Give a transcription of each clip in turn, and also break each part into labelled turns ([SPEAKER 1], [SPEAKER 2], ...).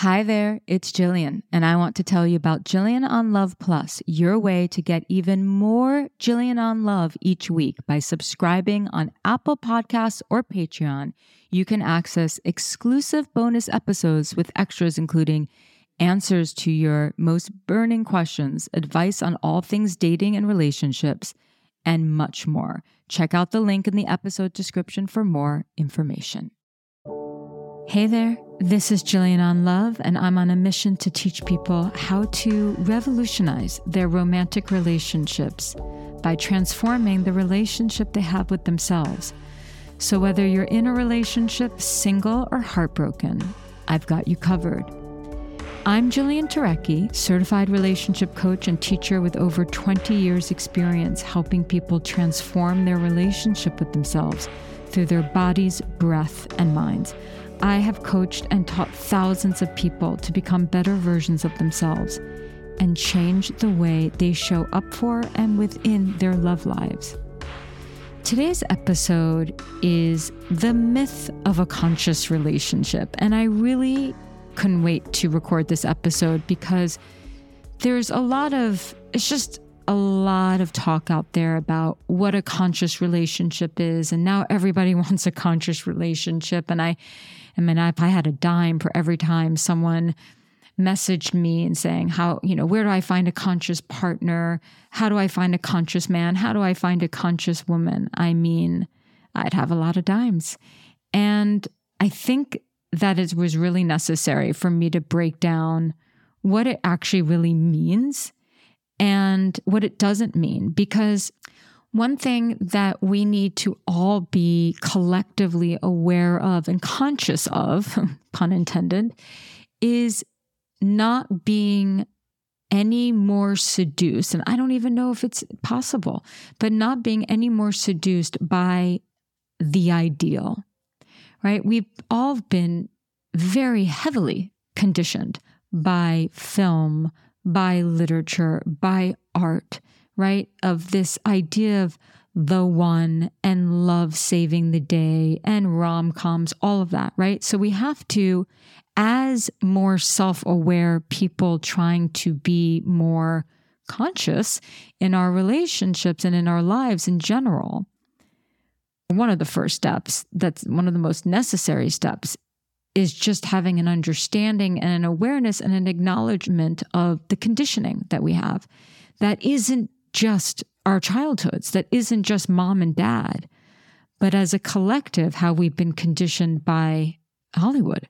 [SPEAKER 1] Hi there, it's Jillian, and I want to tell you about Jillian on Love Plus, your way to get even more Jillian on Love each week by subscribing on Apple Podcasts or Patreon. You can access exclusive bonus episodes with extras, including answers to your most burning questions, advice on all things dating and relationships, and much more. Check out the link in the episode description for more information. Hey there, this is Jillian on Love, and I'm on a mission to teach people how to revolutionize their romantic relationships by transforming the relationship they have with themselves. So, whether you're in a relationship, single, or heartbroken, I've got you covered. I'm Jillian Turecki, certified relationship coach and teacher with over 20 years' experience helping people transform their relationship with themselves through their bodies, breath, and minds. I have coached and taught thousands of people to become better versions of themselves and change the way they show up for and within their love lives. Today's episode is the myth of a conscious relationship. And I really couldn't wait to record this episode because there's a lot of, it's just a lot of talk out there about what a conscious relationship is. And now everybody wants a conscious relationship. And I, I mean, if I had a dime for every time someone messaged me and saying, How, you know, where do I find a conscious partner? How do I find a conscious man? How do I find a conscious woman? I mean, I'd have a lot of dimes. And I think that it was really necessary for me to break down what it actually really means and what it doesn't mean. Because one thing that we need to all be collectively aware of and conscious of, pun intended, is not being any more seduced. And I don't even know if it's possible, but not being any more seduced by the ideal, right? We've all been very heavily conditioned by film, by literature, by art, right? Of this idea of the one and love saving the day and rom coms, all of that, right? So we have to, as more self aware people trying to be more conscious in our relationships and in our lives in general, one of the first steps, that's one of the most necessary steps, is just having an understanding and an awareness and an acknowledgement of the conditioning that we have. That isn't just our childhoods, that isn't just mom and dad, but as a collective, how we've been conditioned by Hollywood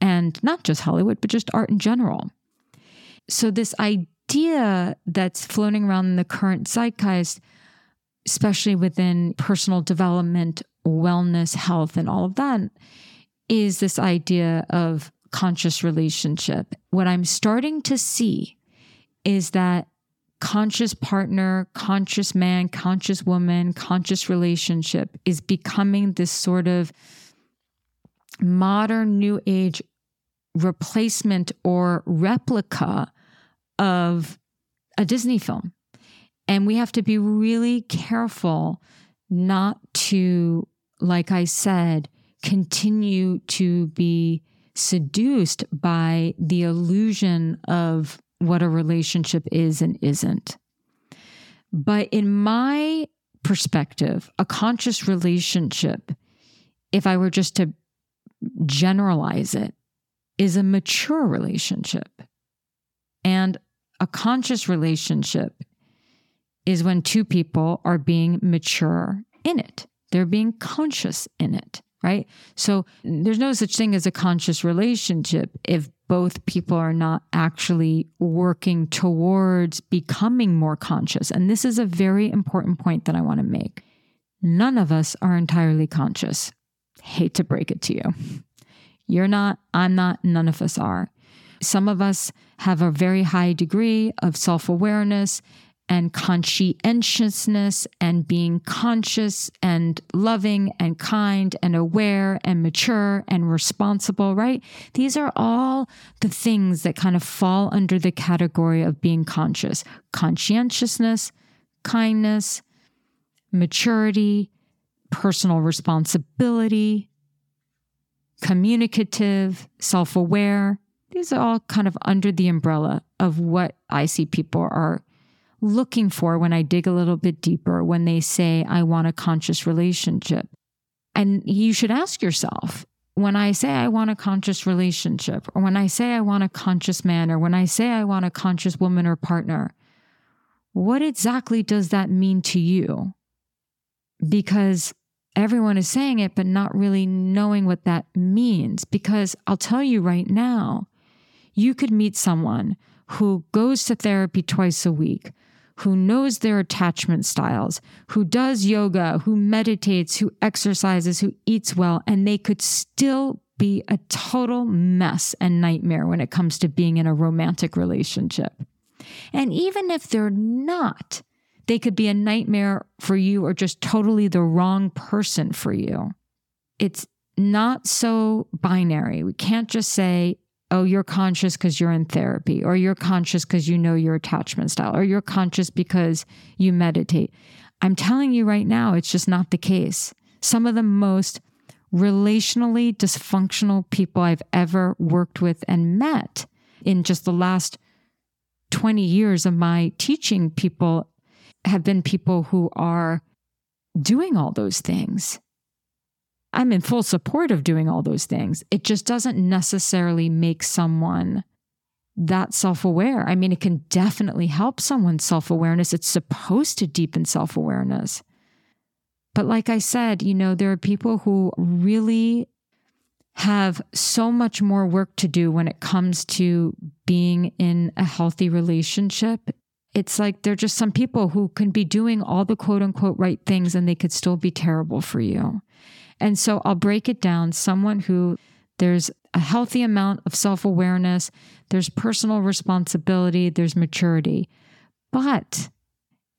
[SPEAKER 1] and not just Hollywood, but just art in general. So, this idea that's floating around in the current zeitgeist, especially within personal development, wellness, health, and all of that, is this idea of conscious relationship. What I'm starting to see is that conscious partner, conscious man, conscious woman, conscious relationship is becoming this sort of modern new age replacement or replica of a Disney film. And we have to be really careful not to, like I said, continue to be seduced by the illusion of what a relationship is and isn't. But in my perspective, a conscious relationship, if I were just to generalize it, is a mature relationship. And a conscious relationship is when two people are being mature in it, they're being conscious in it right? So there's no such thing as a conscious relationship if both people are not actually working towards becoming more conscious. And this is a very important point that I want to make. None of us are entirely conscious. Hate to break it to you. You're not, I'm not, none of us are. Some of us have a very high degree of self awareness and conscientiousness and being conscious and loving and kind and aware and mature and responsible, right? These are all the things that kind of fall under the category of being conscious conscientiousness, kindness, maturity, personal responsibility, communicative, self aware. these are all kind of under the umbrella of what I see people are looking for when I dig a little bit deeper when they say, I want a conscious relationship. And you should ask yourself when I say I want a conscious relationship, or when I say I want a conscious man, or when I say I want a conscious woman or partner, what exactly does that mean to you? Because everyone is saying it, but not really knowing what that means. Because I'll tell you right now, you could meet someone who goes to therapy twice a week, who knows their attachment styles, who does yoga, who meditates, who exercises, who eats well, and they could still be a total mess and nightmare when it comes to being in a romantic relationship. And even if they're not, they could be a nightmare for you or just totally the wrong person for you. It's not so binary. We can't just say, oh, you're conscious because you're in therapy, or you're conscious because you know your attachment style, or you're conscious because you meditate. I'm telling you right now, it's just not the case. Some of the most relationally dysfunctional people I've ever worked with and met in just the last 20 years of my teaching people have been people who are doing all those things. I'm in full support of doing all those things. It just doesn't necessarily make someone that self aware. I mean, it can definitely help someone's self awareness. It's supposed to deepen self awareness. But like I said, you know, there are people who really have so much more work to do when it comes to being in a healthy relationship. It's like there are just some people who can be doing all the quote unquote right things and they could still be terrible for you. And so I'll break it down. Someone who there's a healthy amount of self awareness, there's personal responsibility, there's maturity. But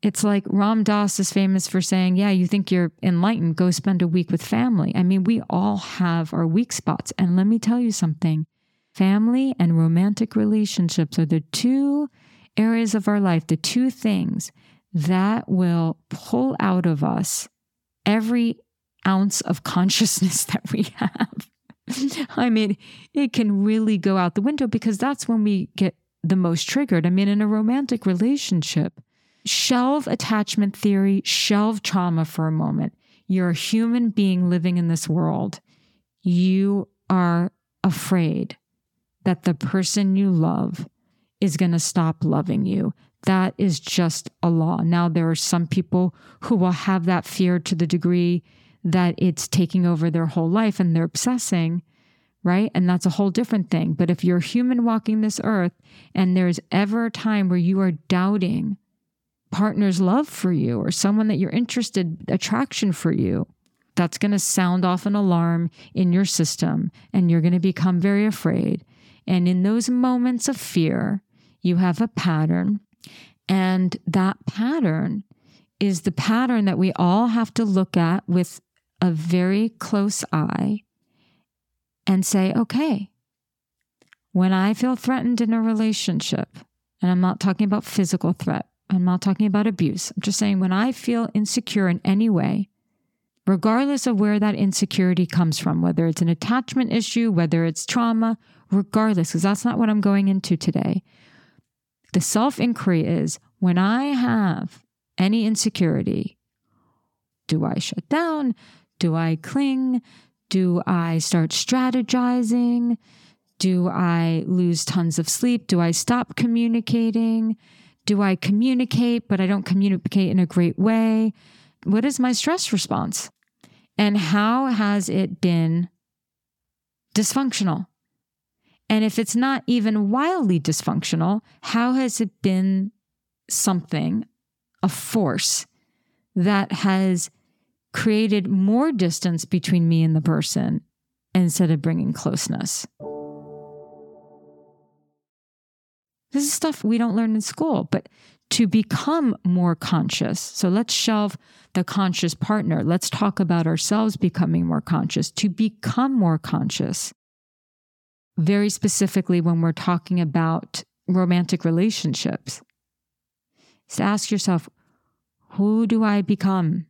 [SPEAKER 1] it's like Ram Dass is famous for saying, Yeah, you think you're enlightened, go spend a week with family. I mean, we all have our weak spots. And let me tell you something family and romantic relationships are the two areas of our life, the two things that will pull out of us every ounce of consciousness that we have. I mean, it can really go out the window because that's when we get the most triggered. I mean, in a romantic relationship, shelve attachment theory, shelve trauma for a moment. You're a human being living in this world. You are afraid that the person you love is going to stop loving you. That is just a law. Now, there are some people who will have that fear to the degree that it's taking over their whole life and they're obsessing, right? And that's a whole different thing. But if you're human walking this earth and there's ever a time where you are doubting partner's love for you or someone that you're interested, attraction for you, that's going to sound off an alarm in your system and you're going to become very afraid. And in those moments of fear, you have a pattern. And that pattern is the pattern that we all have to look at with a very close eye and say, okay, when I feel threatened in a relationship, and I'm not talking about physical threat, I'm not talking about abuse, I'm just saying when I feel insecure in any way, regardless of where that insecurity comes from, whether it's an attachment issue, whether it's trauma, regardless, because that's not what I'm going into today. The self inquiry is when I have any insecurity, do I shut down? Do I cling? Do I start strategizing? Do I lose tons of sleep? Do I stop communicating? Do I communicate, but I don't communicate in a great way? What is my stress response? And how has it been dysfunctional? And if it's not even wildly dysfunctional, how has it been something, a force that has created more distance between me and the person instead of bringing closeness. This is stuff we don't learn in school, but to become more conscious. So let's shelve the conscious partner. Let's talk about ourselves becoming more conscious. To become more conscious, very specifically when we're talking about romantic relationships, is to ask yourself, who do I become?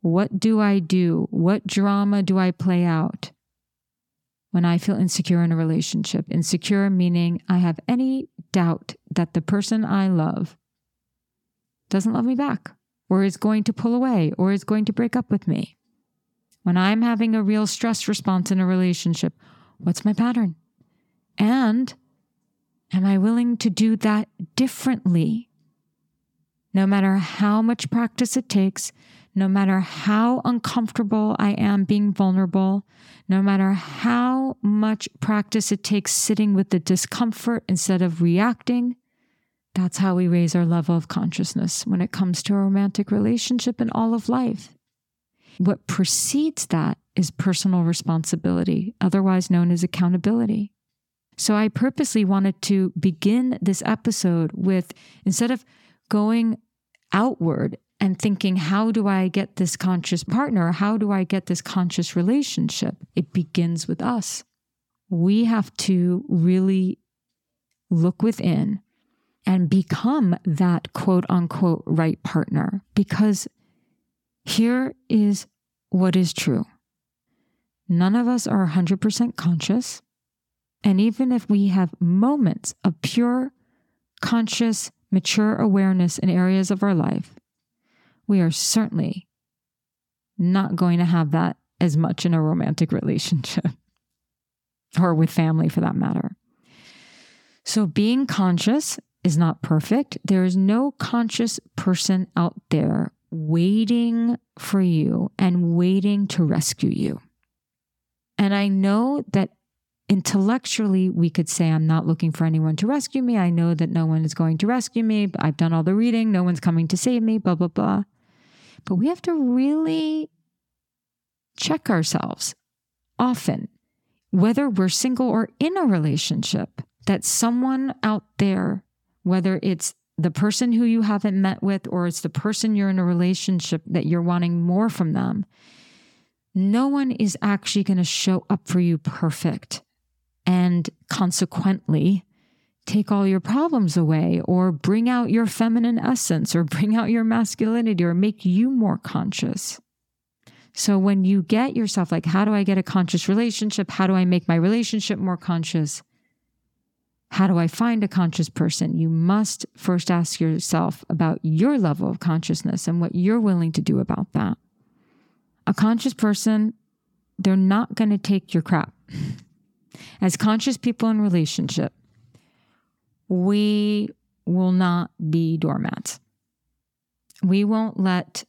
[SPEAKER 1] What do I do? What drama do I play out? when I feel insecure in a relationship. Insecure meaning I have any doubt that the person I love doesn't love me back, or is going to pull away, or is going to break up with me. When I'm having a real stress response in a relationship, what's my pattern? And am I willing to do that differently? No matter how much practice it takes, no matter how uncomfortable I am being vulnerable, no matter how much practice it takes sitting with the discomfort instead of reacting, that's how we raise our level of consciousness when it comes to a romantic relationship and all of life. What precedes that is personal responsibility, otherwise known as accountability. So I purposely wanted to begin this episode with instead of going outward and thinking, how do I get this conscious partner? How do I get this conscious relationship? It begins with us. We have to really look within and become that quote unquote right partner because here is what is true. None of us are 100% conscious. And even if we have moments of pure, conscious, mature awareness in areas of our life, we are certainly not going to have that as much in a romantic relationship or with family for that matter. So, being conscious is not perfect. There is no conscious person out there waiting for you and waiting to rescue you. And I know that intellectually we could say, I'm not looking for anyone to rescue me. I know that no one is going to rescue me. I've done all the reading. No one's coming to save me, blah, blah, blah. But we have to really check ourselves often, whether we're single or in a relationship, that someone out there, whether it's the person who you haven't met with or it's the person you're in a relationship that you're wanting more from them, no one is actually going to show up for you perfect. And consequently, take all your problems away or bring out your feminine essence or bring out your masculinity or make you more conscious. So when you get yourself like, how do I get a conscious relationship? How do I make my relationship more conscious? How do I find a conscious person? You must first ask yourself about your level of consciousness and what you're willing to do about that. A conscious person, they're not going to take your crap. As conscious people in relationship, we will not be doormats. We won't let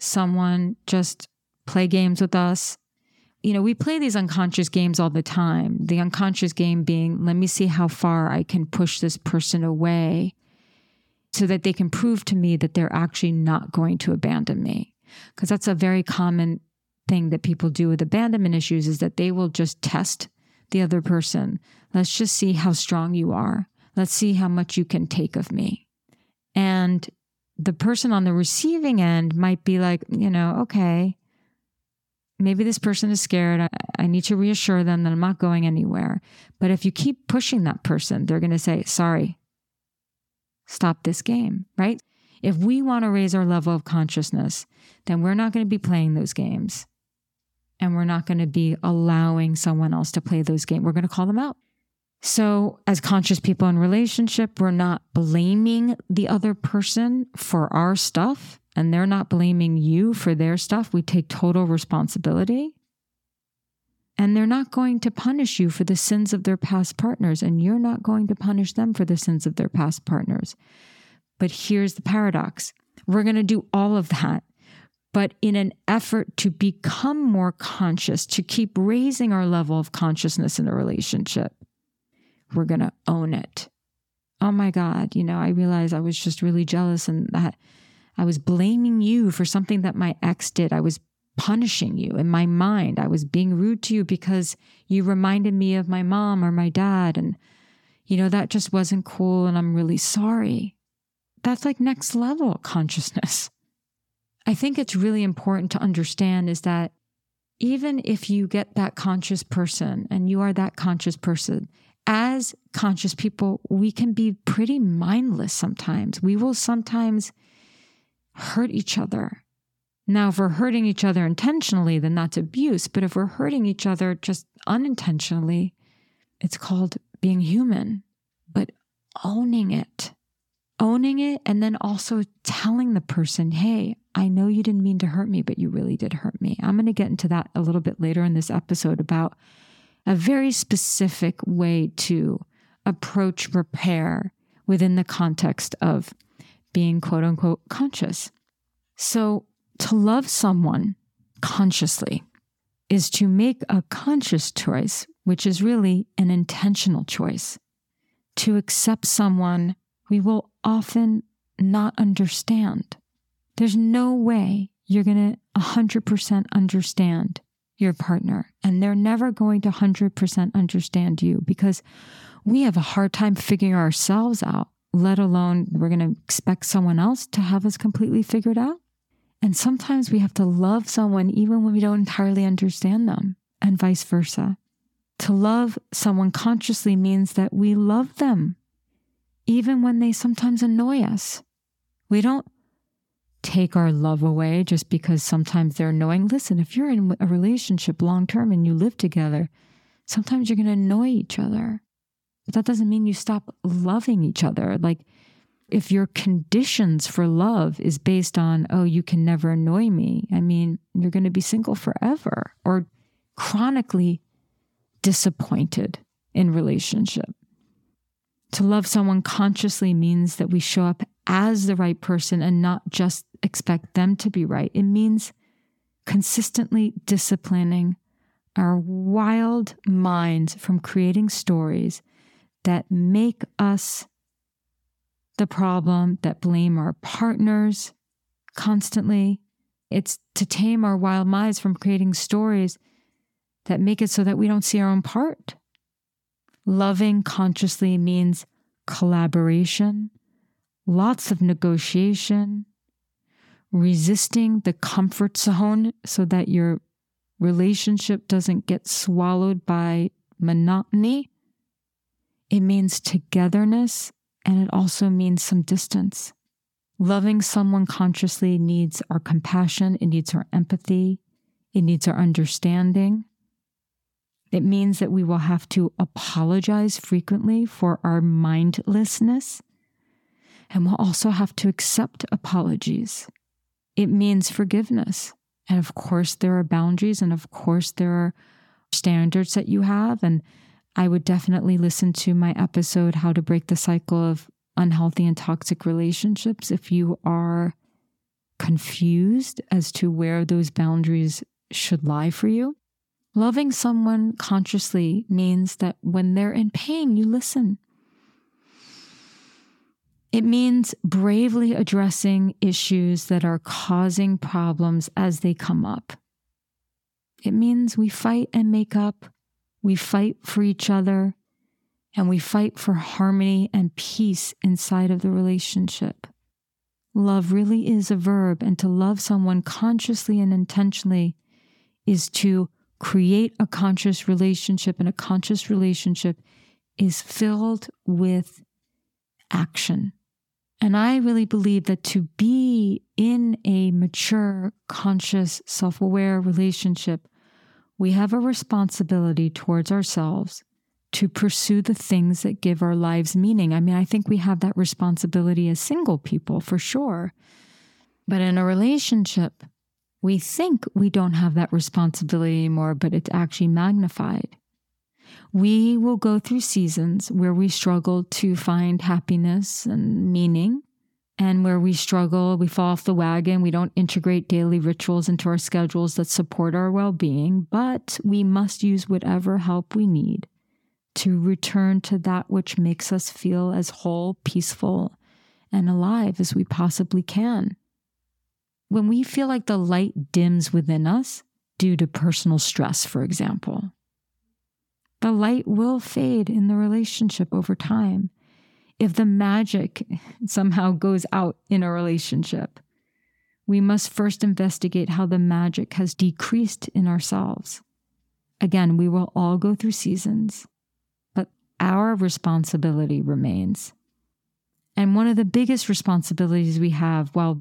[SPEAKER 1] someone just play games with us. You know, we play these unconscious games all the time. The unconscious game being, let me see how far I can push this person away so that they can prove to me that they're actually not going to abandon me. Because that's a very common thing that people do with abandonment issues is that they will just test the other person. Let's just see how strong you are. Let's see how much you can take of me. And the person on the receiving end might be like, you know, okay, maybe this person is scared. I, I, need to reassure them that I'm not going anywhere. But if you keep pushing that person, they're going to say, sorry, stop this game, right? If we want to raise our level of consciousness, then we're not going to be playing those games. And we're not going to be allowing someone else to play those games. We're going to call them out. So, as conscious people in relationship, we're not blaming the other person for our stuff and they're not blaming you for their stuff. We take total responsibility. And they're not going to punish you for the sins of their past partners, and you're not going to punish them for the sins of their past partners. But here's the paradox we're going to do all of that, but in an effort to become more conscious, to keep raising our level of consciousness in a relationship we're going to own it. Oh my God, you know, I realized I was just really jealous and that I was blaming you for something that my ex did. I was punishing you in my mind. I was being rude to you because you reminded me of my mom or my dad. And, you know, that just wasn't cool. And I'm really sorry. That's like next level consciousness. I think it's really important to understand is that even if you get that conscious person and you are that conscious person as conscious people, we can be pretty mindless sometimes. We will sometimes hurt each other. Now, if we're hurting each other intentionally, then that's abuse. But if we're hurting each other just unintentionally. It's called being human, but owning it, owning it, and then also telling the person, hey, I know you didn't mean to hurt me, but you really did hurt me. I'm going to get into that a little bit later in this episode about a very specific way to approach repair within the context of being quote unquote conscious. So, to love someone consciously is to make a conscious choice, which is really an intentional choice. To accept someone we will often not understand. There's no way you're going to 100% understand your partner, and they're never going to 100% understand you because we have a hard time figuring ourselves out, let alone we're going to expect someone else to have us completely figured out. And sometimes we have to love someone even when we don't entirely understand them, and vice versa. To love someone consciously means that we love them, even when they sometimes annoy us. We don't take our love away just because sometimes they're annoying. Listen, if you're in a relationship long term and you live together, sometimes you're going to annoy each other. But that doesn't mean you stop loving each other. Like, if your conditions for love is based on, oh, you can never annoy me, I mean, you're going to be single forever or chronically disappointed in relationship. To love someone consciously means that we show up as the right person and not just expect them to be right. It means consistently disciplining our wild minds from creating stories that make us the problem, that blame our partners constantly. It's to tame our wild minds from creating stories that make it so that we don't see our own part. Loving consciously means collaboration, lots of negotiation, resisting the comfort zone so that your relationship doesn't get swallowed by monotony. It means togetherness and it also means some distance. Loving someone consciously needs our compassion, it needs our empathy, it needs our understanding. It means that we will have to apologize frequently for our mindlessness, and we'll also have to accept apologies. It means forgiveness. And of course, there are boundaries, and of course, there are standards that you have. And I would definitely listen to my episode, How to Break the Cycle of Unhealthy and Toxic Relationships, if you are confused as to where those boundaries should lie for you. Loving someone consciously means that when they're in pain, you listen. It means bravely addressing issues that are causing problems as they come up. It means we fight and make up we fight for each other and we fight for harmony and peace inside of the relationship. Love really is a verb, and to love someone consciously and intentionally is to create a conscious relationship, and a conscious relationship is filled with action. And I really believe that to be in a mature, conscious, self aware relationship we have a responsibility towards ourselves to pursue the things that give our lives meaning. I mean, I think we have that responsibility as single people for sure. But in a relationship, we think we don't have that responsibility anymore, but it's actually magnified. We will go through seasons where we struggle to find happiness and meaning and where we struggle, we fall off the wagon, we don't integrate daily rituals into our schedules that support our well being, but we must use whatever help we need to return to that which makes us feel as whole, peaceful, and alive as we possibly can. When we feel like the light dims within us due to personal stress, for example, the light will fade in the relationship over time if the magic somehow goes out in a relationship, we must first investigate how the magic has decreased in ourselves. Again, we will all go through seasons, but our responsibility remains. And one of the biggest responsibilities we have while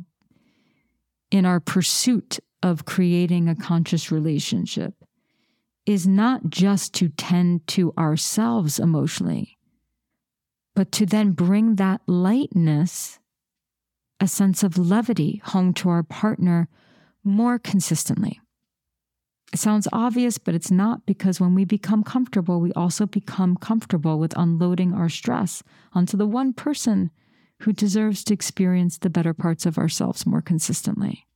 [SPEAKER 1] in our pursuit of creating a conscious relationship is not just to tend to ourselves emotionally, but to then bring that lightness, a sense of levity home to our partner more consistently. It sounds obvious, but it's not because when we become comfortable, we also become comfortable with unloading our stress onto the one person who deserves to experience the better parts of ourselves more consistently.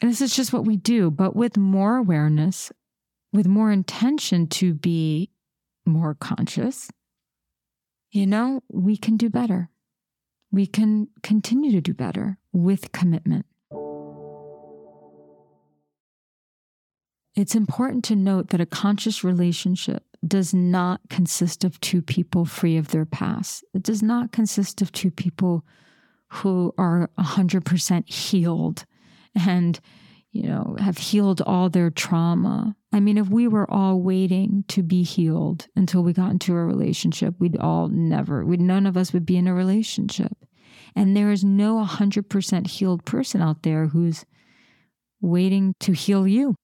[SPEAKER 1] And this is just what we do, but with more awareness, with more intention to be more conscious, you know, we can do better. We can continue to do better with commitment. It's important to note that a conscious relationship does not consist of two people free of their past. It does not consist of two people who are 100% healed and you know have healed all their trauma. I mean if we were all waiting to be healed until we got into a relationship, we'd all never we'd, none of us would be in a relationship. And there is no 100% healed person out there who's waiting to heal you.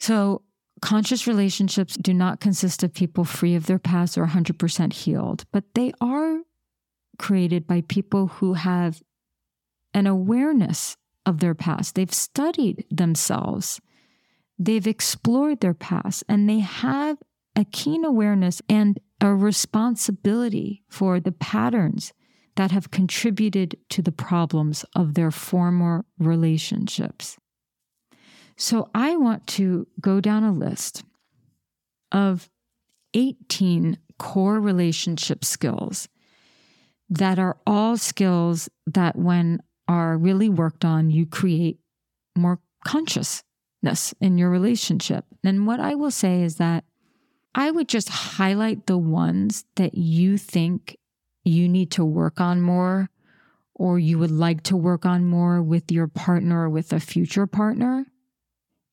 [SPEAKER 1] So conscious relationships do not consist of people free of their past or 100% healed, but they are created by people who have an awareness of their past. They've studied themselves, they've explored their past, and they have a keen awareness and a responsibility for the patterns that have contributed to the problems of their former relationships. So I want to go down a list of 18 core relationship skills that are all skills that, when are really worked on, you create more consciousness in your relationship. And what I will say is that I would just highlight the ones that you think you need to work on more or you would like to work on more with your partner or with a future partner.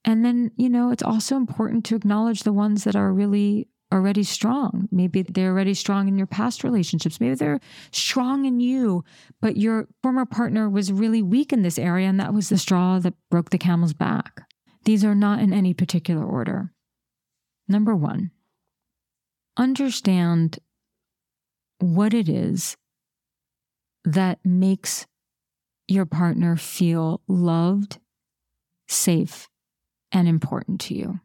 [SPEAKER 1] And then, you know, it's also important to acknowledge the ones that are really already strong. Maybe they're already strong in your past relationships. Maybe they're strong in you, but your former partner was really weak in this area, and that was the straw that broke the camel's back. These are not in any particular order. Number one, understand what it is that makes your partner feel loved, safe, and important to you.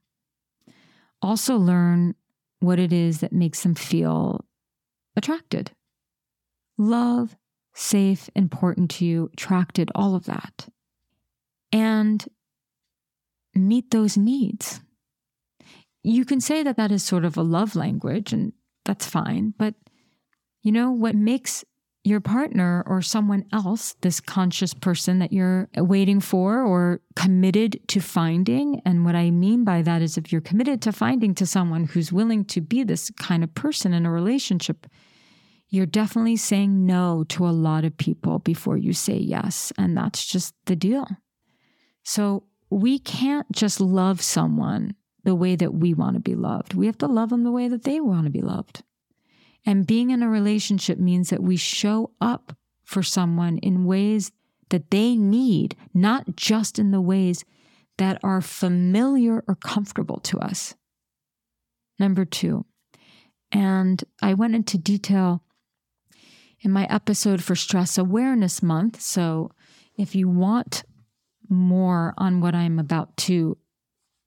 [SPEAKER 1] Also, learn what it is that makes them feel attracted. Love, safe, important to you, attracted, all of that. And meet those needs. You can say that that is sort of a love language, and that's fine. But you know, what makes your partner or someone else, this conscious person that you're waiting for or committed to finding. And what I mean by that is if you're committed to finding to someone who's willing to be this kind of person in a relationship, you're definitely saying no to a lot of people before you say yes. And that's just the deal. So we can't just love someone the way that we want to be loved. We have to love them the way that they want to be loved. And being in a relationship means that we show up for someone in ways that they need, not just in the ways that are familiar or comfortable to us. Number two, and I went into detail in my episode for Stress Awareness Month. So if you want more on what I'm about to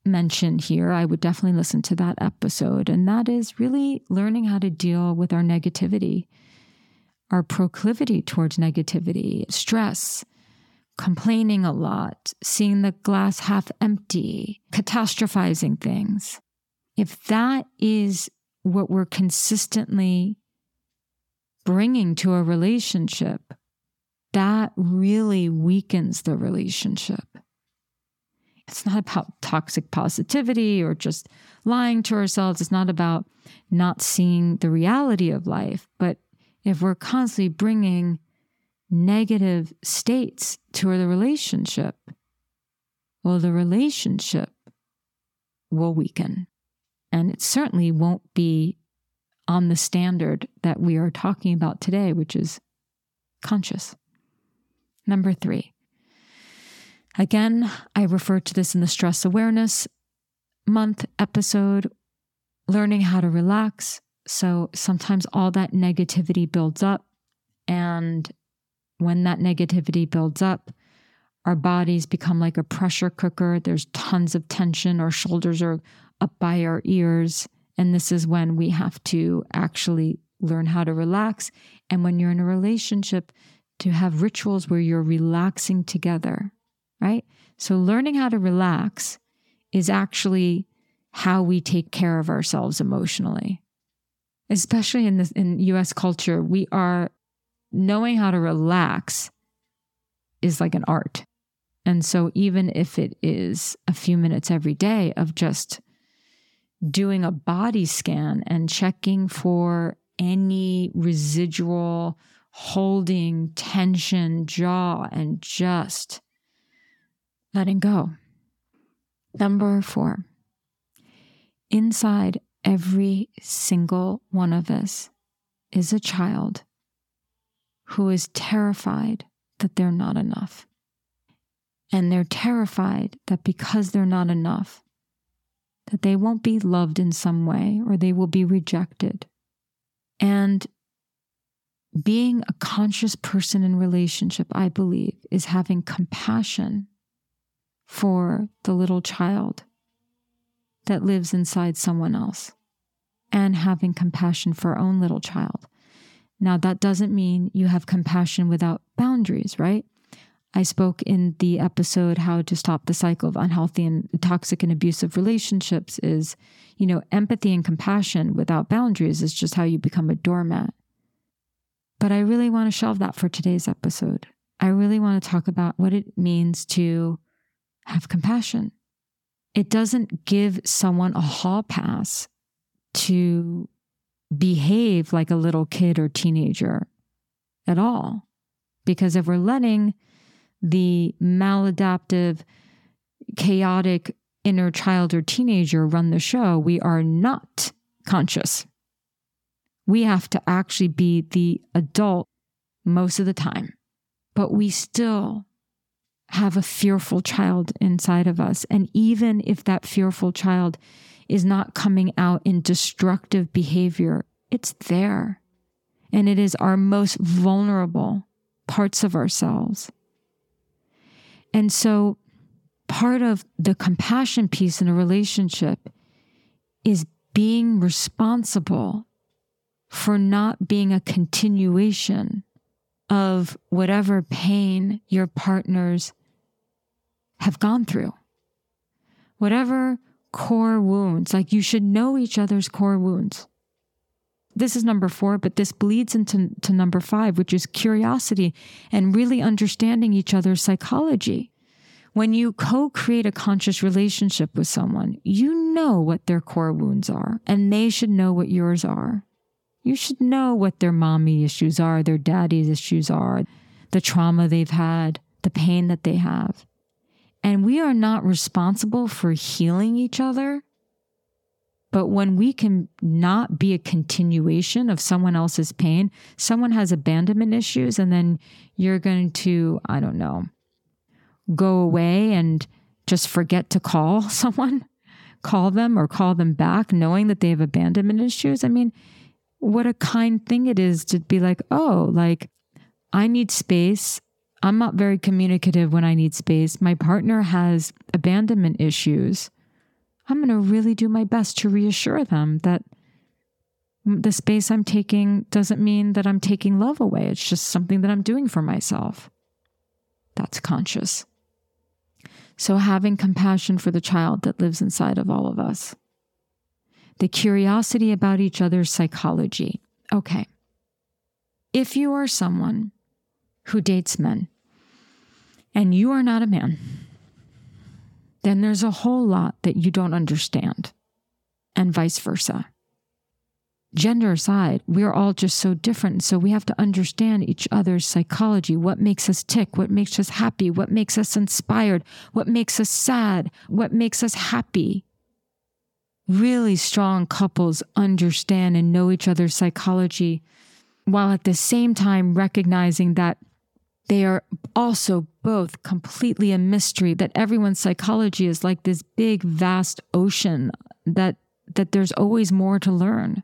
[SPEAKER 1] mentioned here, I would definitely listen to that episode. And that is really learning how to deal with our negativity, our proclivity towards negativity, stress, complaining a lot, seeing the glass half empty, catastrophizing things. If that is what we're consistently bringing to a relationship, that really weakens the relationship. It's not about toxic positivity or just lying to ourselves. It's not about not seeing the reality of life. But if we're constantly bringing negative states to the relationship, well, the relationship will weaken. And it certainly won't be on the standard that we are talking about today, which is conscious. Number three, Again, I refer to this in the stress awareness month episode, learning how to relax. So sometimes all that negativity builds up. And when that negativity builds up, our bodies become like a pressure cooker. There's tons of tension. Our shoulders are up by our ears. And this is when we have to actually learn how to relax. And when you're in a relationship, to have rituals where you're relaxing together, right? So, learning how to relax is actually how we take care of ourselves emotionally. Especially in this in US culture, we are knowing how to relax is like an art. And so, even if it is a few minutes every day of just doing a body scan and checking for any residual holding tension, jaw, and just letting go. Number four, inside every single one of us is a child who is terrified that they're not enough. And they're terrified that because they're not enough, that they won't be loved in some way or they will be rejected. And being a conscious person in relationship, I believe, is having compassion for the little child that lives inside someone else and having compassion for our own little child. Now, that doesn't mean you have compassion without boundaries, right? I spoke in the episode how to stop the cycle of unhealthy and toxic and abusive relationships is, you know, empathy and compassion without boundaries is just how you become a doormat. But I really want to shelve that for today's episode. I really want to talk about what it means to have compassion. It doesn't give someone a hall pass to behave like a little kid or teenager at all. Because if we're letting the maladaptive, chaotic inner child or teenager run the show, we are not conscious. We have to actually be the adult most of the time, but we still have a fearful child inside of us. And even if that fearful child is not coming out in destructive behavior, it's there. And it is our most vulnerable parts of ourselves. And so, part of the compassion piece in a relationship is being responsible for not being a continuation of whatever pain your partners have gone through. Whatever core wounds, like you should know each other's core wounds. This is number four, but this bleeds into to number five, which is curiosity and really understanding each other's psychology. When you co create a conscious relationship with someone, you know what their core wounds are, and they should know what yours are. You should know what their mommy issues are, their daddy's issues are, the trauma they've had, the pain that they have. And we are not responsible for healing each other but when we can not be a continuation of someone else's pain, someone has abandonment issues, and then you're going to, I don't know, go away and just forget to call someone, call them or call them back, knowing that they have abandonment issues. I mean, what a kind thing it is to be like, oh, like, I need space. I'm not very communicative when I need space. My partner has abandonment issues. I'm going to really do my best to reassure them that the space I'm taking doesn't mean that I'm taking love away. It's just something that I'm doing for myself. That's conscious. So, having compassion for the child that lives inside of all of us, the curiosity about each other's psychology. Okay. If you are someone who dates men and you are not a man, then there's a whole lot that you don't understand, and vice versa. Gender aside, we're all just so different. So we have to understand each other's psychology what makes us tick, what makes us happy, what makes us inspired, what makes us sad, what makes us happy. Really strong couples understand and know each other's psychology while at the same time recognizing that they are also both completely a mystery that everyone's psychology is like this big vast ocean that that there's always more to learn.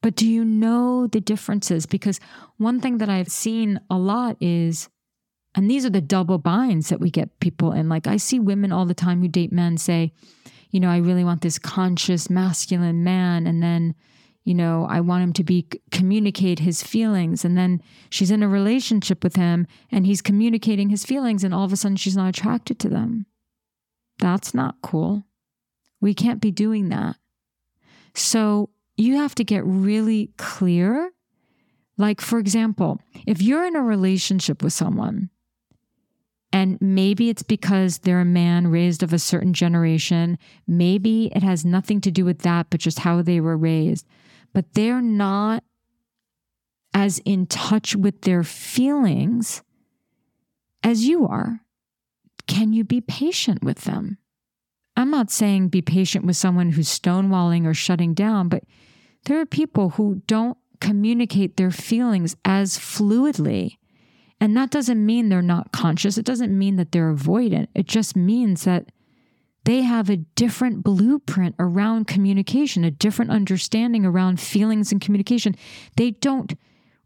[SPEAKER 1] But do you know the differences? Because one thing that i've seen a lot is and these are the double binds that we get people in. Like i see women all the time who date men say you know i really want this conscious masculine man. And then you know, I want him to be communicate his feelings. And then she's in a relationship with him and he's communicating his feelings, and all of a sudden she's not attracted to them. That's not cool. We can't be doing that. So you have to get really clear. Like, for example, if you're in a relationship with someone, and maybe it's because they're a man raised of a certain generation. Maybe it has nothing to do with that, but just how they were raised but they're not as in touch with their feelings as you are. Can you be patient with them? I'm not saying be patient with someone who's stonewalling or shutting down, but there are people who don't communicate their feelings as fluidly. And that doesn't mean they're not conscious. It doesn't mean that they're avoidant. It just means that they have a different blueprint around communication, a different understanding around feelings and communication. They don't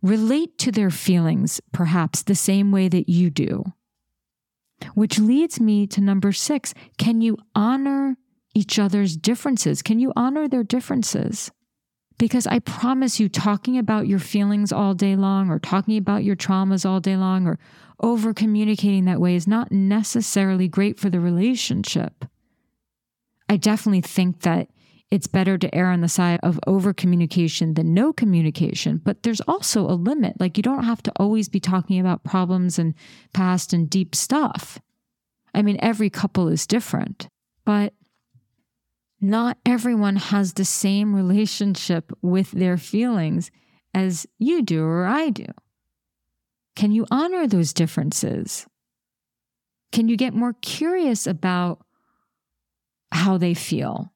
[SPEAKER 1] relate to their feelings, perhaps, the same way that you do. Which leads me to number six can you honor each other's differences? Can you honor their differences? Because I promise you, talking about your feelings all day long, or talking about your traumas all day long, or over communicating that way is not necessarily great for the relationship. I definitely think that it's better to err on the side of over communication than no communication. But there's also a limit. Like, you don't have to always be talking about problems and past and deep stuff. I mean, every couple is different, but not everyone has the same relationship with their feelings as you do or I do. Can you honor those differences? Can you get more curious about how they feel?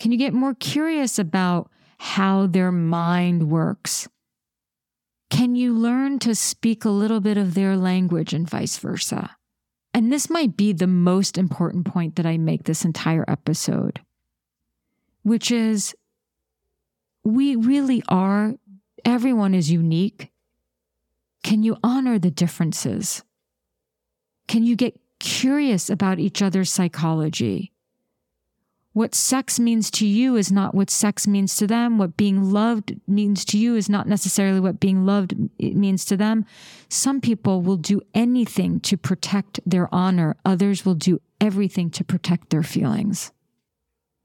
[SPEAKER 1] Can you get more curious about how their mind works? Can you learn to speak a little bit of their language and vice versa? And this might be the most important point that I make this entire episode, which is we really are, everyone is unique. Can you honor the differences? Can you get curious about each other's psychology? What sex means to you is not what sex means to them. What being loved means to you is not necessarily what being loved means to them. Some people will do anything to protect their honor. Others will do everything to protect their feelings.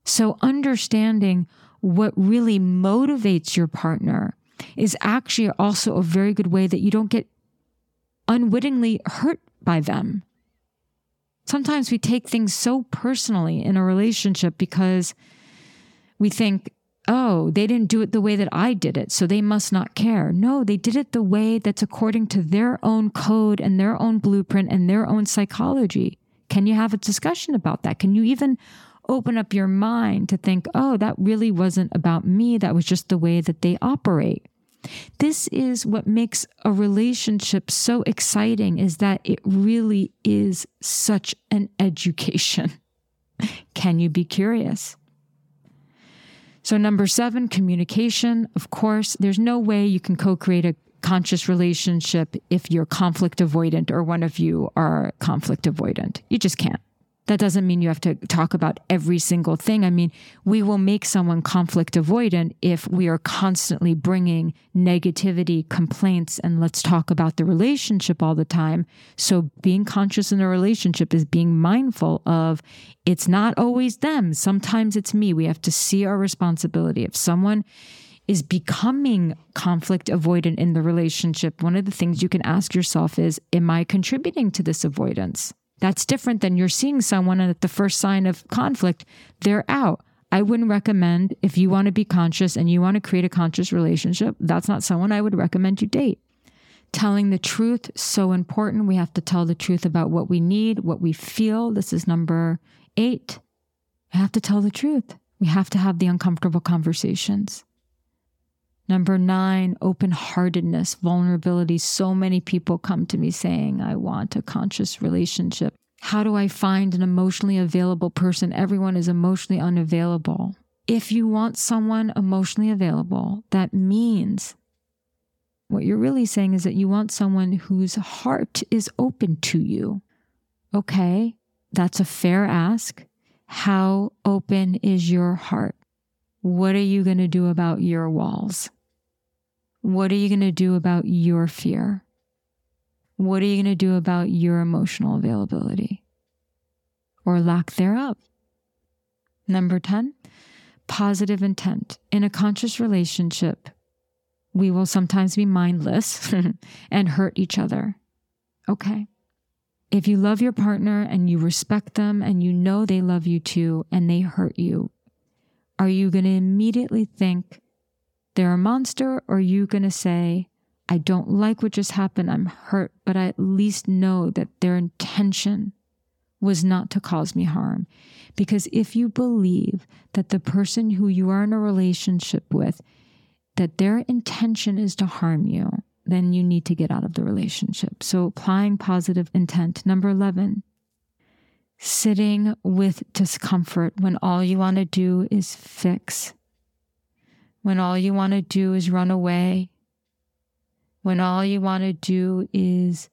[SPEAKER 1] So understanding what really motivates your partner is actually also a very good way that you don't get unwittingly hurt by them sometimes we take things so personally in a relationship because we think, oh, they didn't do it the way that I did it, so they must not care. No, they did it the way that's according to their own code and their own blueprint and their own psychology. Can you have a discussion about that? Can you even open up your mind to think, oh, that really wasn't about me? That was just the way that they operate. This is what makes a relationship so exciting is that it really is such an education. Can you be curious? So, number seven, communication. Of course, there's no way you can co create a conscious relationship if you're conflict avoidant or one of you are conflict avoidant. You just can't. That doesn't mean you have to talk about every single thing. I mean, we will make someone conflict avoidant if we are constantly bringing negativity, complaints, and let's talk about the relationship all the time. So, being conscious in a relationship is being mindful of it's not always them. Sometimes it's me. We have to see our responsibility. If someone is becoming conflict avoidant in the relationship, one of the things you can ask yourself is, Am I contributing to this avoidance? That's different than you're seeing someone and at the first sign of conflict, they're out. I wouldn't recommend if you want to be conscious and you want to create a conscious relationship, that's not someone I would recommend you date. Telling the truth so important. We have to tell the truth about what we need, what we feel. This is number 8. We have to tell the truth. We have to have the uncomfortable conversations. Number nine, open heartedness, vulnerability. So many people come to me saying, I want a conscious relationship. How do I find an emotionally available person? Everyone is emotionally unavailable. If you want someone emotionally available, that means what you're really saying is that you want someone whose heart is open to you. Okay, that's a fair ask. How open is your heart? What are you going to do about your walls? What are you going to do about your fear? What are you going to do about your emotional availability or lack thereof? Number 10, positive intent. In a conscious relationship, we will sometimes be mindless and hurt each other. Okay. If you love your partner and you respect them and you know they love you too and they hurt you, are you going to immediately think they're a monster or are you going to say, I don't like what just happened. I'm hurt, but I at least know that their intention was not to cause me harm. Because if you believe that the person who you are in a relationship with, that their intention is to harm you, then you need to get out of the relationship. So applying positive intent. Number 11, sitting with discomfort when all you want to do is fix, when all you want to do is run away, when all you want to do is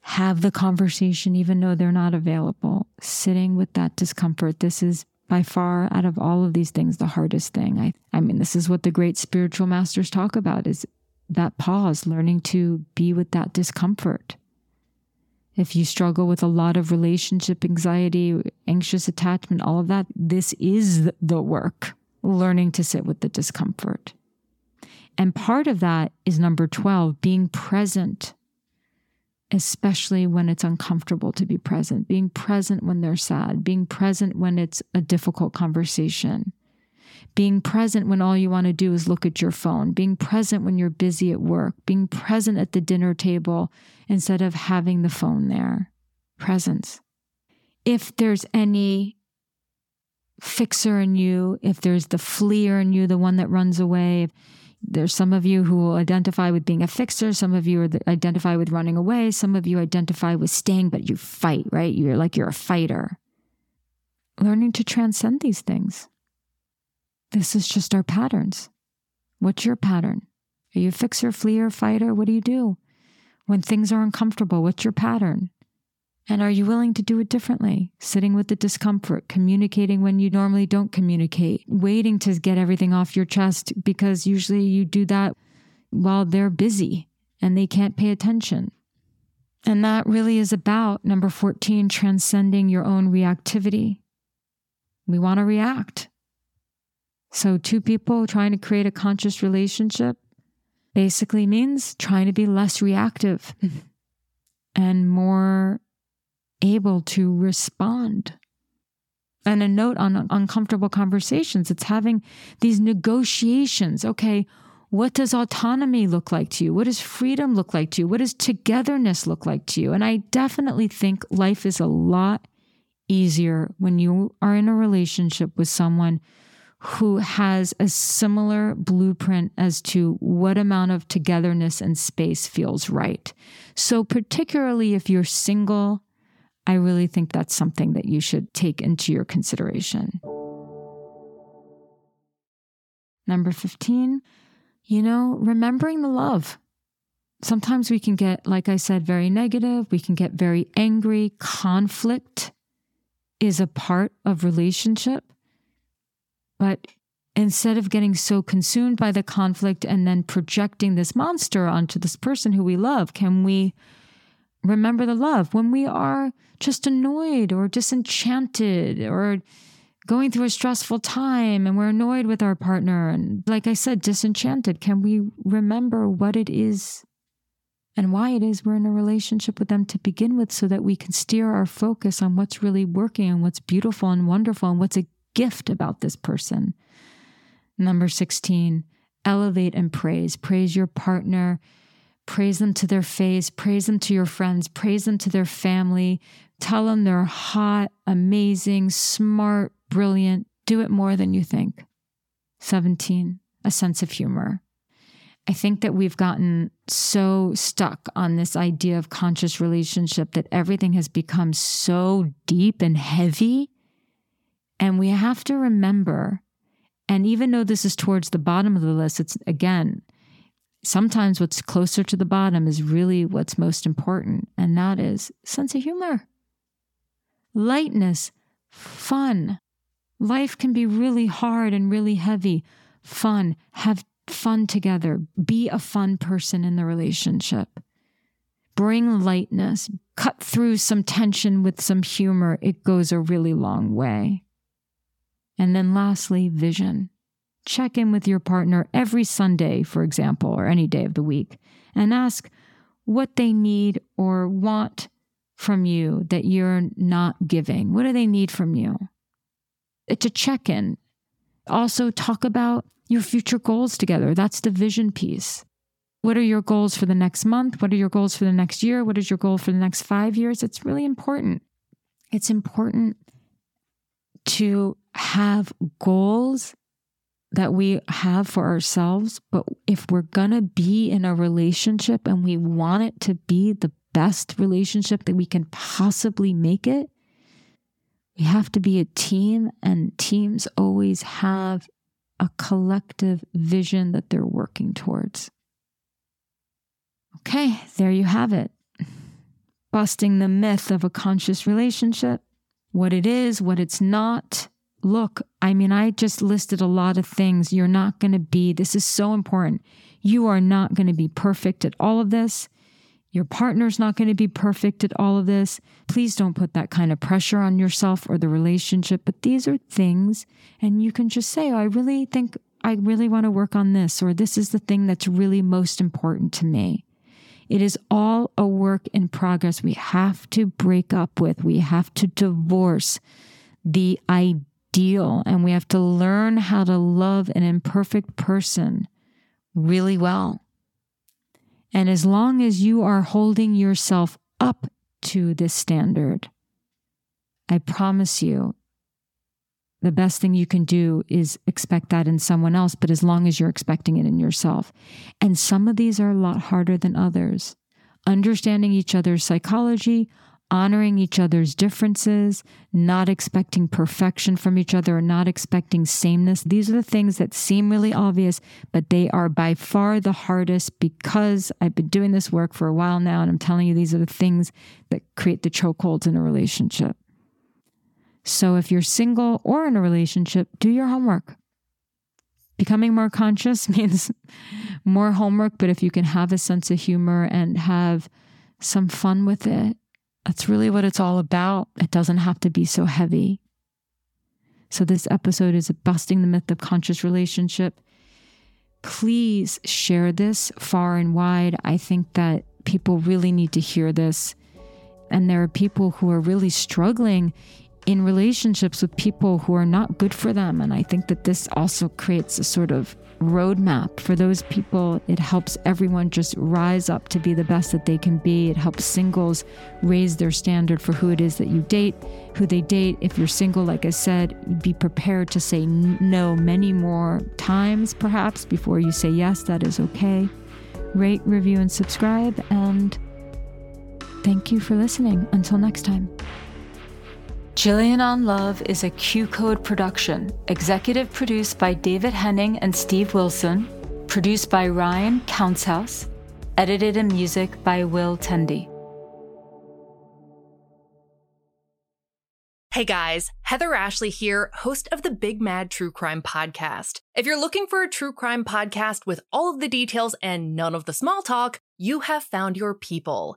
[SPEAKER 1] have the conversation, even though they're not available, sitting with that discomfort. This is by far out of all of these things the hardest thing. I, I mean, this is what the great spiritual masters talk about is that pause, learning to be with that discomfort. If you struggle with a lot of relationship anxiety, anxious attachment, all of that, this is the work, learning to sit with the discomfort. And part of that is number 12, being present, especially when it's uncomfortable to be present, being present when they're sad, being present when it's a difficult conversation, being present when all you want to do is look at your phone, being present when you're busy at work, being present at the dinner table instead of having the phone there. Presence. If there's any fixer in you, if there's the fleer in you, the one that runs away, there's some of you who will identify with being a fixer. Some of you the, identify with running away. Some of you identify with staying, but you fight, right? You're like you're a fighter. Learning to transcend these things. This is just our patterns. What's your pattern? Are you a fixer, fleer, fighter? What do you do? When things are uncomfortable, what's your pattern? And are you willing to do it differently? Sitting with the discomfort, communicating when you normally don't communicate, waiting to get everything off your chest because usually you do that while they're busy and they can't pay attention. And that really is about number 14, transcending your own reactivity. We want to react. So, two people trying to create a conscious relationship basically means trying to be less reactive mm-hmm. and more able to respond. And a note on uncomfortable conversations it's having these negotiations. Okay, what does autonomy look like to you? What does freedom look like to you? What does togetherness look like to you? And I definitely think life is a lot easier when you are in a relationship with someone who has a similar blueprint as to what amount of togetherness and space feels right. So, particularly if you're single, I really think that's something that you should take into your consideration. Number 15, you know, remembering the love. Sometimes we can get, like I said, very negative. We can get very angry. Conflict is a part of relationship. But instead of getting so consumed by the conflict and then projecting this monster onto this person who we love, can we remember the love when we are just annoyed or disenchanted or going through a stressful time and we're annoyed with our partner and like I said disenchanted can we remember what it is and why it is we're in a relationship with them to begin with so that we can steer our focus on what's really working and what's beautiful and wonderful and what's a gift about this person. Number 16, elevate and praise. Praise your partner. Praise them to their face. Praise them to your friends. Praise them to their family. Tell them they're hot, amazing, smart, brilliant. Do it more than you think. 17, a sense of humor. I think that we've gotten so stuck on this idea of conscious relationship that everything has become so deep and heavy. And we have to remember, and even though this is towards the bottom of the list, it's again, sometimes what's closer to the bottom is really what's most important, and that is sense of humor, lightness, fun. Life can be really hard and really heavy. Fun. Have fun together. Be a fun person in the relationship. Bring lightness. Cut through some tension with some humor. It goes a really long way. And then lastly, vision. Check in with your partner every Sunday, for example, or any day of the week, and ask what they need or want from you that you're not giving. What do they need from you? Uh, it's a check in. Also, talk about your future goals together. That's the vision piece. What are your goals for the next month? What are your goals for the next year? What is your goal for the next five years? It's really important. It's important to have goals that we have for ourselves. But if we're going to be in a relationship and we want it to be the best relationship that we can possibly make it, we have to be a team, and teams always have a collective vision that they're working towards. Okay, there you have it. Busting the myth of a conscious relationship, what it is, what it's not. Look, I mean, I just listed a lot of things. You're not going to be, this is so important. You are not going to be perfect at all of this. Your partner's not going to be perfect at all of this. Please don't put that kind of pressure on yourself or the relationship. But these are things, and you can just say, oh, I really think I really want to work on this, or this is the thing that's really most important to me. It is all a work in progress. We have to break up with, we have to divorce the ideal, and we have to learn how to love an imperfect person really well. And as long as you are holding yourself up to this standard, I promise you, the best thing you can do is expect that in someone else, but as long as you're expecting it in yourself. And some of these are a lot harder than others. Understanding each other's psychology, honoring each other's differences, not expecting perfection from each other, or not expecting sameness. These are the things that seem really obvious, but they are by far the hardest because I've been doing this work for a while now, and I'm telling you, these are the things that create the chokeholds in a relationship. So if you're single or in a relationship, do your homework. Becoming more conscious means more homework, but if you can have a sense of humor and have some fun with it, that's really what it's all about. It doesn't have to be so heavy. So, this episode is busting the myth of conscious relationship. Please share this far and wide. I think that people really need to hear this. And there are people who are really struggling in relationships with people who are not good for them. And I think that this also creates a sort of roadmap for those people. It helps everyone just rise up to be the best that they can be. It helps singles raise their standard for who it is that you date, who they date. If you're single, like I said, be prepared to say no many more times, perhaps, before you say yes. That is okay. Rate, review, and subscribe. And thank you for listening. Until next time. Jillian on Love is a QCODE production, executive produced by David Henning and Steve Wilson, produced by Ryan Countshouse, edited and music by Will Tendy.
[SPEAKER 2] Hey guys, Heather Ashley here, host of the Big Mad True Crime Podcast. If you're looking for a true crime podcast with all of the details and none of the small talk, you have found your people.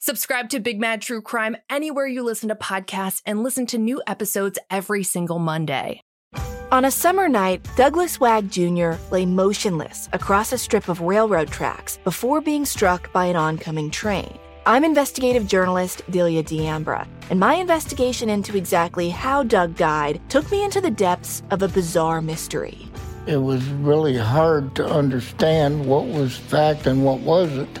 [SPEAKER 2] Subscribe to Big Mad True Crime anywhere you listen to podcasts and listen to new episodes every single Monday.
[SPEAKER 3] On a summer night, Douglas Wag Jr. lay motionless across a strip of railroad tracks before being struck by an oncoming train. I'm investigative journalist Delia D'Ambra, and my investigation into exactly how Doug died took me into the depths of a bizarre mystery.
[SPEAKER 4] It was really hard to understand what was fact and what wasn't.